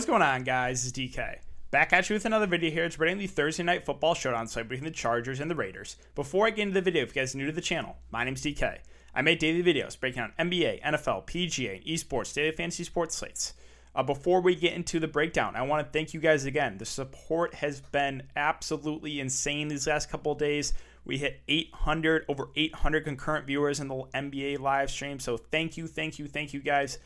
Hey, what is going on, guys? It's DK. Back at you with another video here. It's rating the Thursday Night Football Showdown site between the Chargers and the Raiders. Before I get into the video, if you guys are new to the channel, my name's DK. I make daily videos breaking down NBA, NFL, PGA, and esports, daily fantasy sports slates. Uh, before we get into the breakdown, I want to thank you guys again. The support has been absolutely insane these last couple days. We hit 800, over 800 concurrent viewers in the NBA live stream. So thank you, thank you, thank you guys.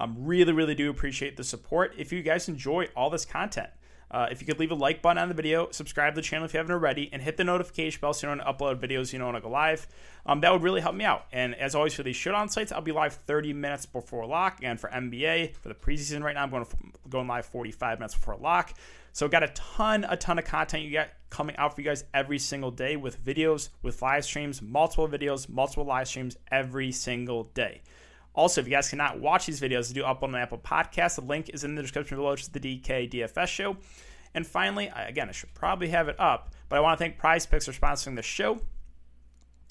Um, really, really do appreciate the support. If you guys enjoy all this content, uh, if you could leave a like button on the video, subscribe to the channel if you haven't already, and hit the notification bell so you don't upload videos you know when I go live. Um, that would really help me out. And as always, for these showdown sites, I'll be live 30 minutes before lock. And for NBA, for the preseason right now, I'm going to, going live 45 minutes before lock. So got a ton, a ton of content you got coming out for you guys every single day with videos, with live streams, multiple videos, multiple live streams every single day. Also, if you guys cannot watch these videos, I do upload on Apple Podcasts. The link is in the description below, which is the DK DFS show. And finally, again, I should probably have it up, but I want to thank Prize Picks for sponsoring the show.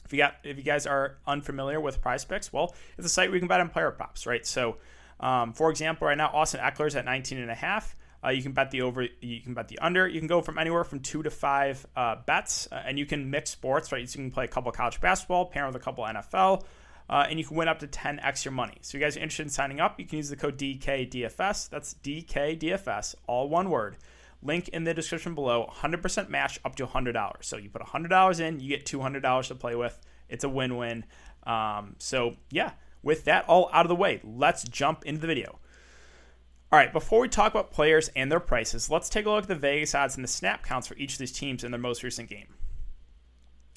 If you got, if you guys are unfamiliar with Prize Picks, well, it's a site where you can bet on player props, right? So, um, for example, right now Austin Ekeler's at 19 and a half. Uh, you can bet the over, you can bet the under. You can go from anywhere from two to five uh, bets, uh, and you can mix sports, right? So you can play a couple college basketball, pair with a couple NFL, uh, and you can win up to 10x your money. So, you guys are interested in signing up, you can use the code DKDFS. That's DKDFS, all one word. Link in the description below. 100% match up to $100. So, you put $100 in, you get $200 to play with. It's a win win. Um, so, yeah, with that all out of the way, let's jump into the video. All right, before we talk about players and their prices, let's take a look at the Vegas odds and the snap counts for each of these teams in their most recent game.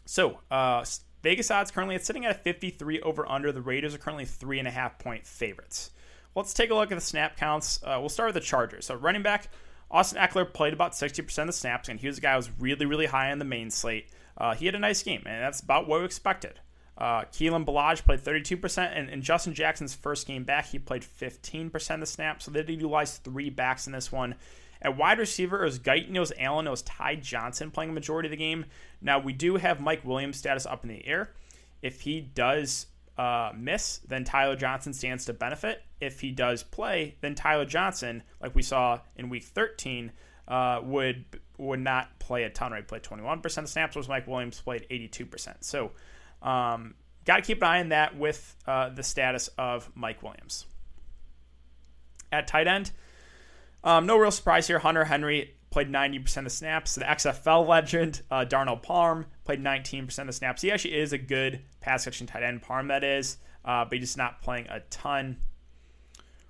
So, uh, Vegas odds currently it's sitting at a 53 over under. The Raiders are currently three and a half point favorites. Let's take a look at the snap counts. Uh, we'll start with the Chargers. So running back Austin Ekeler played about 60% of the snaps, and he was a guy who was really, really high on the main slate. Uh, he had a nice game, and that's about what we expected. Uh, Kalen Ballage played 32%, and in Justin Jackson's first game back, he played 15% of the snaps. So they did utilize three backs in this one. At wide receiver, it was Guyton, it was Allen, it was Ty Johnson playing a majority of the game. Now, we do have Mike Williams' status up in the air. If he does uh, miss, then Tyler Johnson stands to benefit. If he does play, then Tyler Johnson, like we saw in Week 13, uh, would would not play a ton. Right, played 21% of snaps, whereas Mike Williams played 82%. So, um, got to keep an eye on that with uh, the status of Mike Williams. At tight end, um, no real surprise here. Hunter Henry played 90% of snaps. The XFL legend, uh, Darnell Parham, played 19% of snaps. He actually is a good pass catching tight end, Parham, that is, uh, but he's just not playing a ton.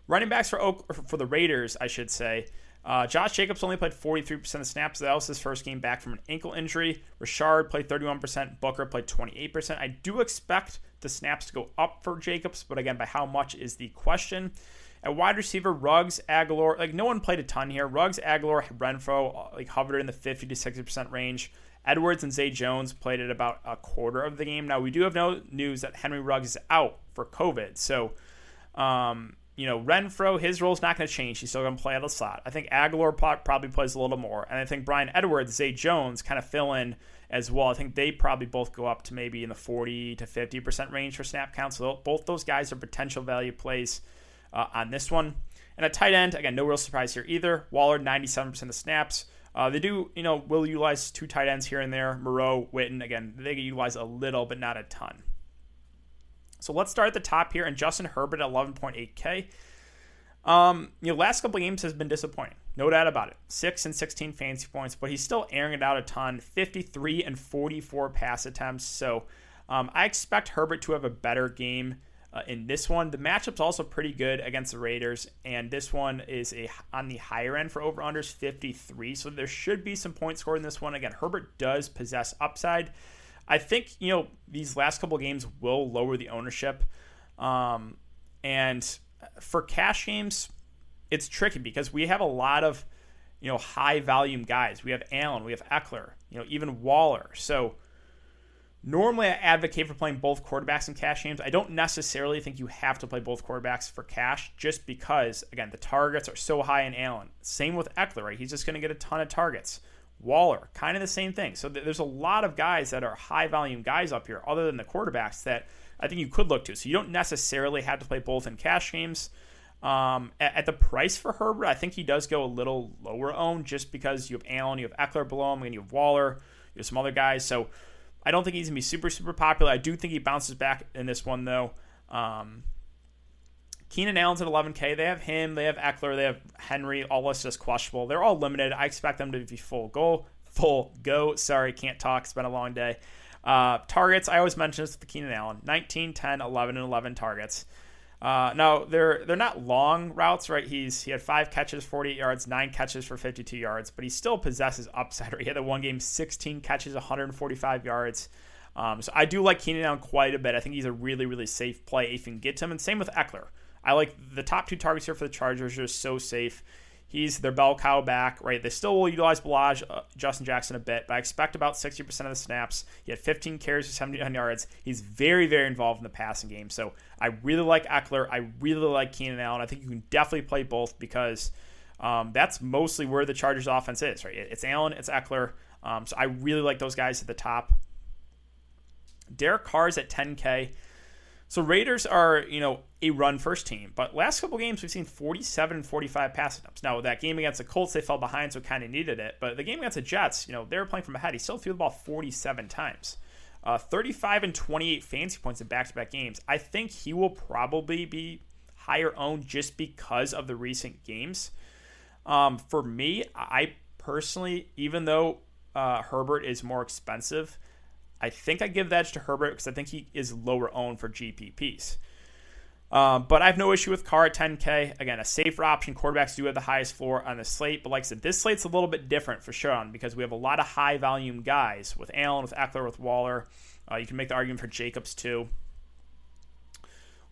Running backs for Oak, for the Raiders, I should say. Uh, Josh Jacobs only played 43% of snaps. That was his first game back from an ankle injury. Richard played 31%. Booker played 28%. I do expect the snaps to go up for Jacobs, but again, by how much is the question. At wide receiver, Ruggs, Agholor, like no one played a ton here. Ruggs, Agholor, Renfrow, uh, like hovered in the 50 to 60% range. Edwards and Zay Jones played at about a quarter of the game. Now, we do have no news that Henry Ruggs is out for COVID. So, um, you know, Renfrow, his role is not going to change. He's still going to play out of the slot. I think Agholor probably plays a little more. And I think Bryan Edwards, Zay Jones kind of fill in as well. I think they probably both go up to maybe in the 40 to 50% range for snap count. So both those guys are potential value plays uh, on this one. And a tight end, again, no real surprise here either. Waller, 97% of snaps. Uh, they do, you know, will utilize two tight ends here and there. Moreau, Witten, again, they get utilized a little, but not a ton. So let's start at the top here. And Justin Herbert at 11.8K. Um, you know, last couple games has been disappointing, no doubt about it. Six and 16 fantasy points, but he's still airing it out a ton. 53 and 44 pass attempts. So um, I expect Herbert to have a better game uh, in this one. The matchup's also pretty good against the Raiders, and this one is a on the higher end for over unders 53. So there should be some points scored in this one. Again, Herbert does possess upside. I think you know these last couple games will lower the ownership, um, and for cash games, it's tricky because we have a lot of you know high volume guys. We have Allen, we have Ekeler, you know even Waller. So Normally, I advocate for playing both quarterbacks in cash games. I don't necessarily think you have to play both quarterbacks for cash just because, again, the targets are so high in Allen. Same with Ekeler, right? He's just going to get a ton of targets. Waller, kind of the same thing. So there's a lot of guys that are high volume guys up here, other than the quarterbacks, that I think you could look to. So you don't necessarily have to play both in cash games. Um, at, at, the price for Herbert, I think he does go a little lower owned just because you have Allen, you have Ekeler below him, and you have Waller, you have some other guys. So I don't think he's gonna be super super popular. I do think he bounces back in this one though. Um, Keenan Allen's at 11K. They have him. They have Ekeler. They have Henry. All listed as questionable. They're all limited. I expect them to be full goal. Full go. Sorry, can't talk. It's been a long day. Uh, targets. I always mention this with Keenan Allen. 19, 10, 11, and 11 targets. Uh, now they're they're not long routes, right? He's he had five catches, 48 yards, nine catches for 52 yards, but he still possesses upside. He had a one game, 16 catches, 145 yards. Um, so I do like Keenan Allen quite a bit. I think he's a really really safe play if you can get him, and same with Ekeler. I like the top two targets here for the Chargers are so safe. He's their bell cow back, right? They still will utilize Ballage, uh, Justin Jackson a bit, but I expect about 60% of the snaps. He had 15 carries for 79 yards. He's very, very involved in the passing game. So I really like Ekeler. I really like Keenan Allen. I think you can definitely play both because um, that's mostly where the Chargers offense is, right? It's Allen, it's Ekeler. Um, so I really like those guys at the top. Derek Carr's at 10K. So Raiders are, you know, a run first team, but last couple games we've seen 47 and 45 pass attempts. Now that game against the Colts they fell behind, so kind of needed it. But the game against the Jets, you know, they were playing from ahead. He still threw the ball 47 times, uh, 35 and 28 fancy points in back-to-back games. I think he will probably be higher owned just because of the recent games. Um, for me, I personally, even though uh, Herbert is more expensive. I think I give the edge to Herbert because I think he is lower owned for GPPs. Um, but I have no issue with Carr at 10K. Again, a safer option. Quarterbacks do have the highest floor on the slate. But like I said, this slate's a little bit different for Sean because we have a lot of high volume guys with Allen, with Ekeler, with Waller. Uh, you can make the argument for Jacobs too.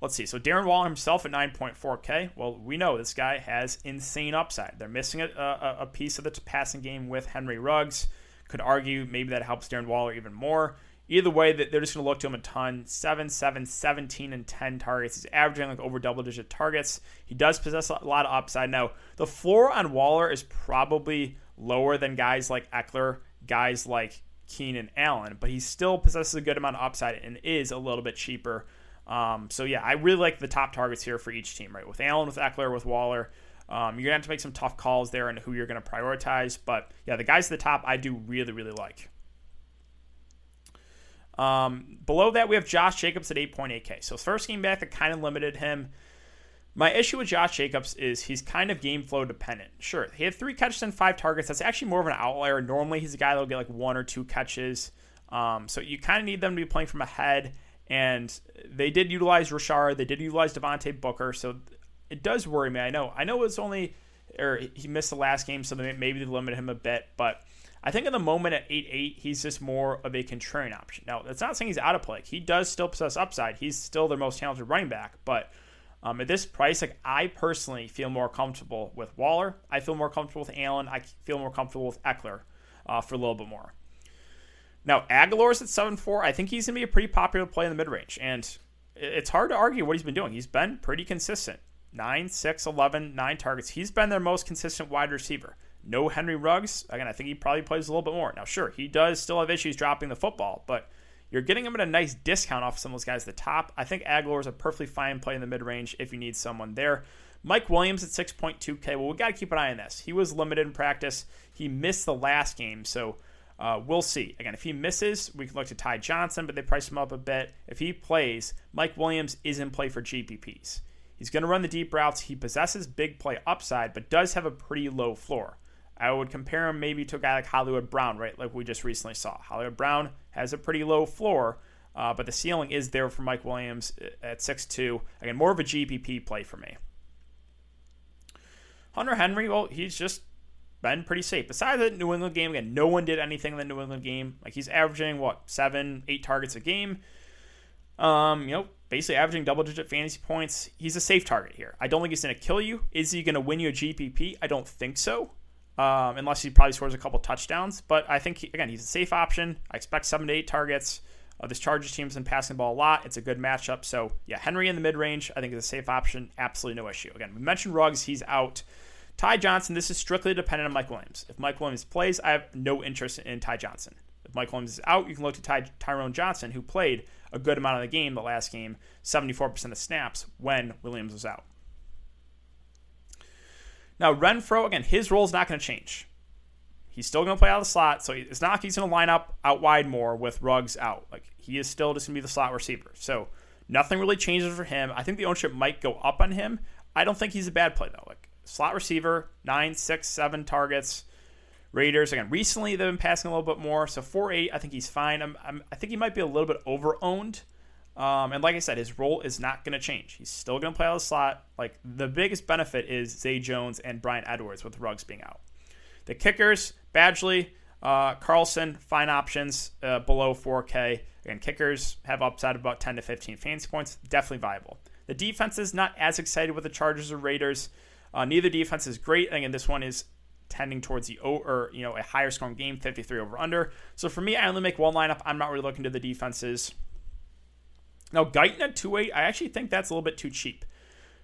Let's see. So Darren Waller himself at 9.4K. Well, we know this guy has insane upside. They're missing a, a, a piece of the passing game with Henry Ruggs. Could argue maybe that helps Darren Waller even more. Either way, they're just going to look to him a ton. 7, 7, 17, and 10 targets. He's averaging like over double digit targets. He does possess a lot of upside. Now, the floor on Waller is probably lower than guys like Ekeler, guys like Keenan Allen, but he still possesses a good amount of upside and is a little bit cheaper. Um, so, yeah, I really like the top targets here for each team, right? With Allen, with Ekeler, with Waller. Um, you're gonna have to make some tough calls there and who you're gonna prioritize. But yeah, the guys at the top I do really really like. Um, below that we have Josh Jacobs at 8.8k. So first game back that kind of limited him. My issue with Josh Jacobs is he's kind of game flow dependent. Sure, he had three catches and five targets. That's actually more of an outlier. Normally, he's a guy that'll get like one or two catches. Um, so you kind of need them to be playing from ahead. And they did utilize Richard. They did utilize Devontae Booker. So it does worry me. I know. I know it's only or he missed the last game, so maybe they limited him a bit. But I think in the moment at 8-8, he's just more of a contrarian option. Now, that's not saying he's out of play. He does still possess upside. He's still their most talented running back. But um, at this price, like I personally feel more comfortable with Waller. I feel more comfortable with Allen. I feel more comfortable with Ekeler uh, for a little bit more. Now, Agholor's at 7-4. I think he's to be a pretty popular play in the mid-range. And it's hard to argue what he's been doing. He's been pretty consistent. 9, 6, 11, 9 targets. He's been their most consistent wide receiver. No Henry Ruggs. Again, I think he probably plays a little bit more. Now, sure, he does still have issues dropping the football, but you're getting him at a nice discount off some of those guys at the top. I think Agholor is a perfectly fine play in the mid range if you need someone there. Mike Williams at 6.2K. Well, we got to keep an eye on this. He was limited in practice. He missed the last game, so uh, we'll see. Again, if he misses, we can look to Ty Johnson, but they priced him up a bit. If he plays, Mike Williams is in play for GPPs. He's going to run the deep routes. He possesses big play upside, but does have a pretty low floor. I would compare him maybe to a guy like Hollywood Brown, right? Like we just recently saw. Hollywood Brown has a pretty low floor, uh, but the ceiling is there for Mike Williams at 6'2. Again, more of a GPP play for me. Hunter Henry, well, he's just been pretty safe. Besides the New England game, again, no one did anything in the New England game. Like he's averaging, what, seven, eight targets a game. Um, you know, basically averaging double digit fantasy points. He's a safe target here. I don't think he's going to kill you. Is he going to win you a GPP? I don't think so. Um, unless he probably scores a couple touchdowns. But I think, he, again, he's a safe option. I expect seven to eight targets. Uh, this Chargers team's been passing the ball a lot. It's a good matchup. So, yeah, Henry in the mid range, I think is a safe option. Absolutely no issue. Again, we mentioned Ruggs. He's out. Ty Johnson, this is strictly dependent on Mike Williams. If Mike Williams plays, I have no interest in Ty Johnson. If Mike Williams is out, you can look to Ty- Tyron Johnson, who played a good amount of the game the last game, 74% of snaps when Williams was out. Now, Renfrow, again, his role is not going to change. He's still going to play out of the slot, so it's not like he's going to line up out wide more with Ruggs out. Like he is still just going to be the slot receiver. So nothing really changes for him. I think the ownership might go up on him. I don't think he's a bad play though. Like slot receiver, nine, six, seven targets. Raiders again. Recently, they've been passing a little bit more, so four eight. I think he's fine. I'm, I'm, i think he might be a little bit over owned. Um, and like I said, his role is not going to change. He's still going to play out of the slot. Like the biggest benefit is Zay Jones and Bryan Edwards with Ruggs being out. The kickers, Badgley, uh, Carlson, fine options uh, below 4K. Again, kickers have upside of about 10 to 15 fantasy points. Definitely viable. The defense is not as excited with the Chargers or Raiders. Uh, neither defense is great. Again, this one is tending towards the o or you know a higher scoring game, 53 over under. So for me, I only make one lineup. I'm not really looking to the defenses. Now, Guyton at 2-8, I actually think that's a little bit too cheap.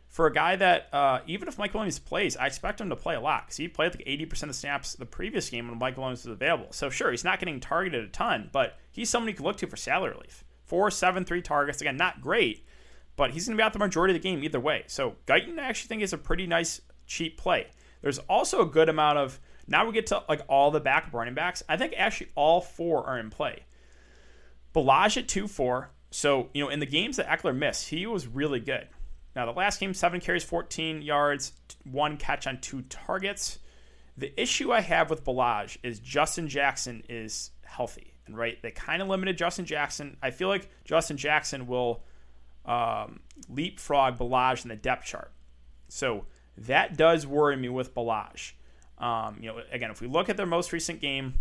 For a guy that, uh, even if Mike Williams plays, I expect him to play a lot because he played like 80% of snaps the previous game when Mike Williams was available. So, sure, he's not getting targeted a ton, but he's someone you can look to for salary relief. Four, seven, three targets. Again, not great, but he's going to be out the majority of the game either way. So, Guyton, I actually think is a pretty nice, cheap play. There's also a good amount of, now we get to like all the back running backs. I think actually all four are in play. Ballage at 2 4, so, you know, in the games that Ekeler missed, he was really good. Now, the last game, seven carries, 14 yards, one catch on two targets. The issue I have with Ballage is Justin Jackson is healthy. And right, they kind of limited Justin Jackson. I feel like Justin Jackson will um, leapfrog Ballage in the depth chart. So that does worry me with Ballage. Um, you know, again, if we look at their most recent game,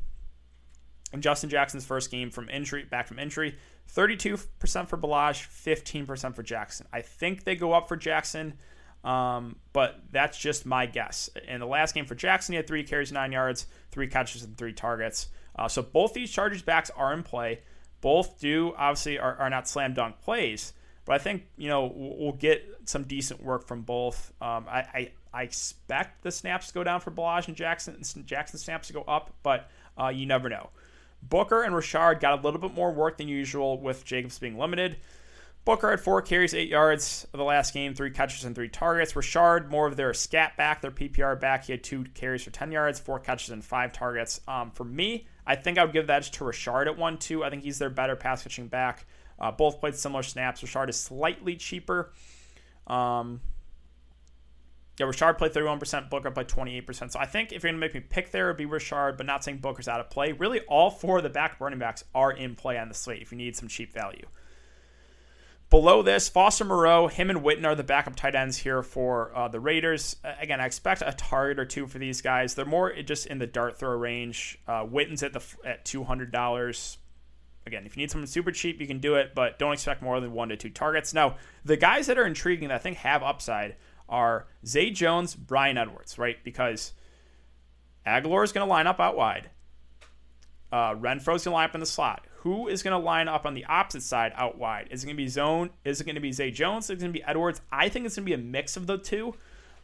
in Justin Jackson's first game from injury, back from injury, 32% for Ballage, 15% for Jackson. I think they go up for Jackson, um, but that's just my guess. In the last game for Jackson, he had three carries, nine yards, three catches, and three targets. Uh, so both these Chargers backs are in play. Both do obviously are, are not slam dunk plays, but I think you know we'll get some decent work from both. Um, I, I, I expect the snaps to go down for Ballage and Jackson, and Jackson snaps to go up, but uh, you never know. Booker and Richard got a little bit more work than usual with Jacobs being limited. Booker had four carries, eight yards of the last game, three catches and three targets. Richard, more of their scat back, their PPR back. He had two carries for 10 yards, four catches, and five targets. Um, for me, I think I would give that to Richard at 1 2. I think he's their better pass catching back. Uh, both played similar snaps. Richard is slightly cheaper. Um, yeah, Richard played 31%, Booker played 28%. So I think if you're going to make me pick there, it'd be Richard, but not saying Booker's out of play. Really, all four of the back running backs are in play on the slate if you need some cheap value. Below this, Foster Moreau, him and Witten are the backup tight ends here for uh, the Raiders. Again, I expect a target or two for these guys. They're more just in the dart throw range. Uh, Witten's at the at two hundred dollars. Again, if you need something super cheap, you can do it, but don't expect more than one to two targets. Now, the guys that are intriguing that I think have upside are Zay Jones, Bryan Edwards, right? Because Agholor is going to line up out wide. Uh, Renfrow's going to line up in the slot. Who is going to line up on the opposite side out wide? Is it going to be Zone? Is it going to be Zay Jones? Is it going to be Edwards? I think it's going to be a mix of the two.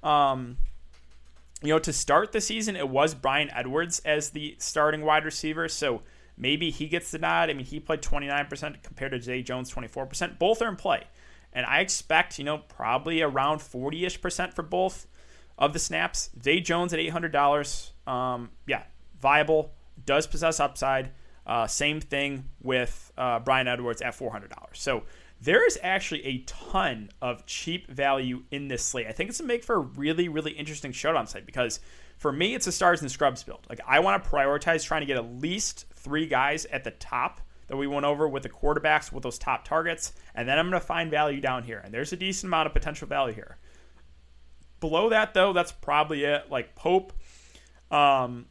Um, you know, to start the season, it was Brian Edwards as the starting wide receiver. So maybe he gets the nod. I mean, he played 29% compared to Zay Jones, 24%. Both are in play. And I expect, you know, probably around 40 ish percent for both of the snaps. Zay Jones at $800. Um, yeah, viable, does possess upside. Uh, same thing with uh, Bryan Edwards at $400. So there is actually a ton of cheap value in this slate. I think it's going to make for a really, really interesting showdown site because for me, it's a stars and scrubs build. Like I want to prioritize trying to get at least three guys at the top that we went over with the quarterbacks with those top targets, and then I'm going to find value down here. And there's a decent amount of potential value here. Below that, though, that's probably it. Like Pope, um,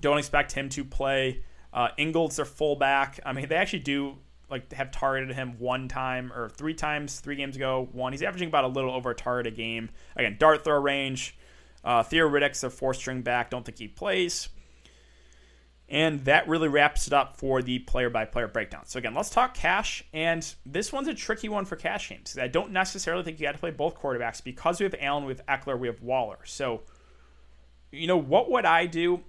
don't expect him to play. Uh, Ingold's their fullback. I mean, they actually do like have targeted him one time or three times, three games ago. One, he's averaging about a little over a target a game. Again, dart throw range. Uh, Theo Riddick's a four string back. Don't think he plays. And that really wraps it up for the player by player breakdown. So, again, let's talk cash. And this one's a tricky one for cash games. I don't necessarily think you got to play both quarterbacks because we have Allen, we have Ekeler, we have Waller. So, you know, what would I do?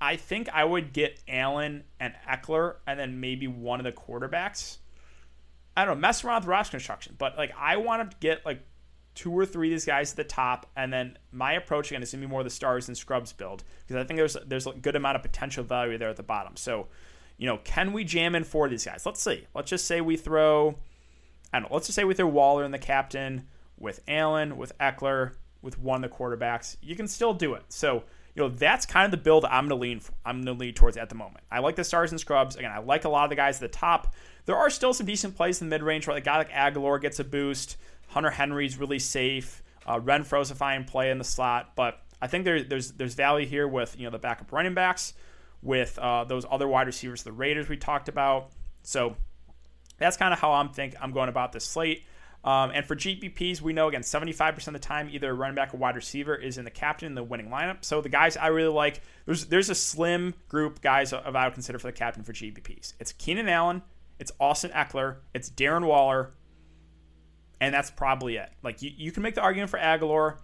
I think I would get Allen and Ekeler and then maybe one of the quarterbacks. I don't know, mess around with roster construction, but like I want to get like two or three of these guys at the top, and then my approach again is gonna be more the stars and scrubs build because I think there's there's a good amount of potential value there at the bottom. So, you know, can we jam in four of these guys? Let's see. Let's just say we throw, I don't know. Let's just say we throw Waller in the captain with Allen, with Ekeler, with one of the quarterbacks. You can still do it. So you know that's kind of the build I'm gonna lean I'm gonna lean towards at the moment. I like the stars and scrubs. Again, I like a lot of the guys at the top. There are still some decent plays in the mid range where the guy like Agholor gets a boost. Hunter Henry's really safe. Uh, Renfrow's a fine play in the slot, but I think there, there's there's value here with you know the backup running backs, with uh, those other wide receivers, the Raiders we talked about. So that's kind of how I'm think I'm going about this slate. Um, and for GPPs, we know again 75% of the time either a running back or wide receiver is in the captain in the winning lineup. So the guys I really like, there's there's a slim group guys of I would consider for the captain for GPPs. It's Keenan Allen, it's Austin Ekeler, it's Darren Waller, and that's probably it. Like you, you can make the argument for Agholor.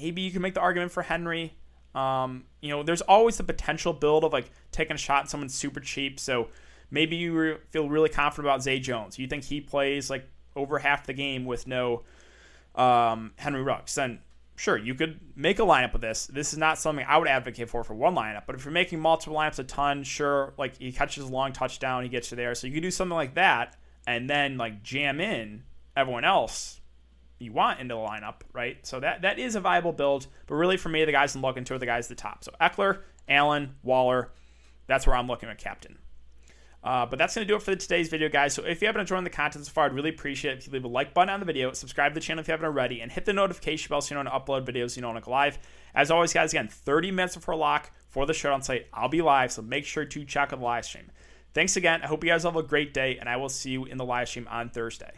Maybe you can make the argument for Henry. Um, you know, there's always the potential build of like taking a shot at someone super cheap. So maybe you re- feel really confident about Zay Jones. You think he plays like over half the game with no um, Henry Ruggs. Then sure, you could make a lineup with this. This is not something I would advocate for for one lineup, but if you're making multiple lineups a ton, sure, like he catches a long touchdown, he gets you there. So you could do something like that and then like jam in everyone else you want into the lineup, right? So that that is a viable build, but really for me, the guys I'm looking to are the guys at the top. So Ekeler, Allen, Waller, that's where I'm looking at captain. Uh, but that's going to do it for today's video, guys. So if you haven't enjoyed the content so far, I'd really appreciate it if you leave a like button on the video, subscribe to the channel if you haven't already, and hit the notification bell so you know when to upload videos you know when to go live. As always, guys, again, 30 minutes before lock for the Showdown site, I'll be live, so make sure to check out the live stream. Thanks again. I hope you guys have a great day, and I will see you in the live stream on Thursday.